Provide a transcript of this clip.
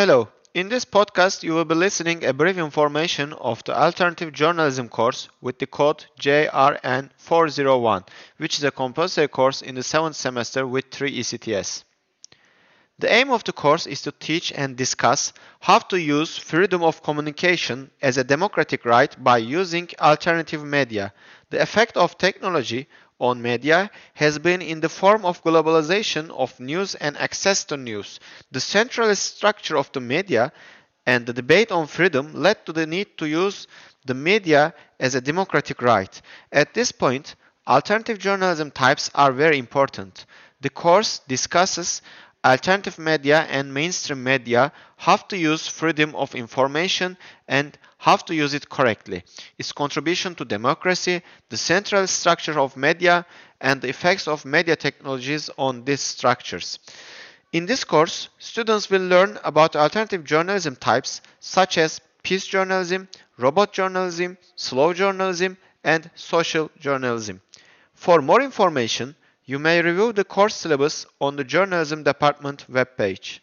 Hello. In this podcast, you will be listening a brief information of the Alternative Journalism course with the code JRN401, which is a compulsory course in the 7th semester with 3 ECTS. The aim of the course is to teach and discuss how to use freedom of communication as a democratic right by using alternative media, the effect of technology on media has been in the form of globalization of news and access to news. The centralist structure of the media and the debate on freedom led to the need to use the media as a democratic right. At this point, alternative journalism types are very important. The course discusses alternative media and mainstream media have to use freedom of information and have to use it correctly, its contribution to democracy, the central structure of media, and the effects of media technologies on these structures. In this course, students will learn about alternative journalism types such as peace journalism, robot journalism, slow journalism, and social journalism. For more information, you may review the course syllabus on the Journalism Department webpage.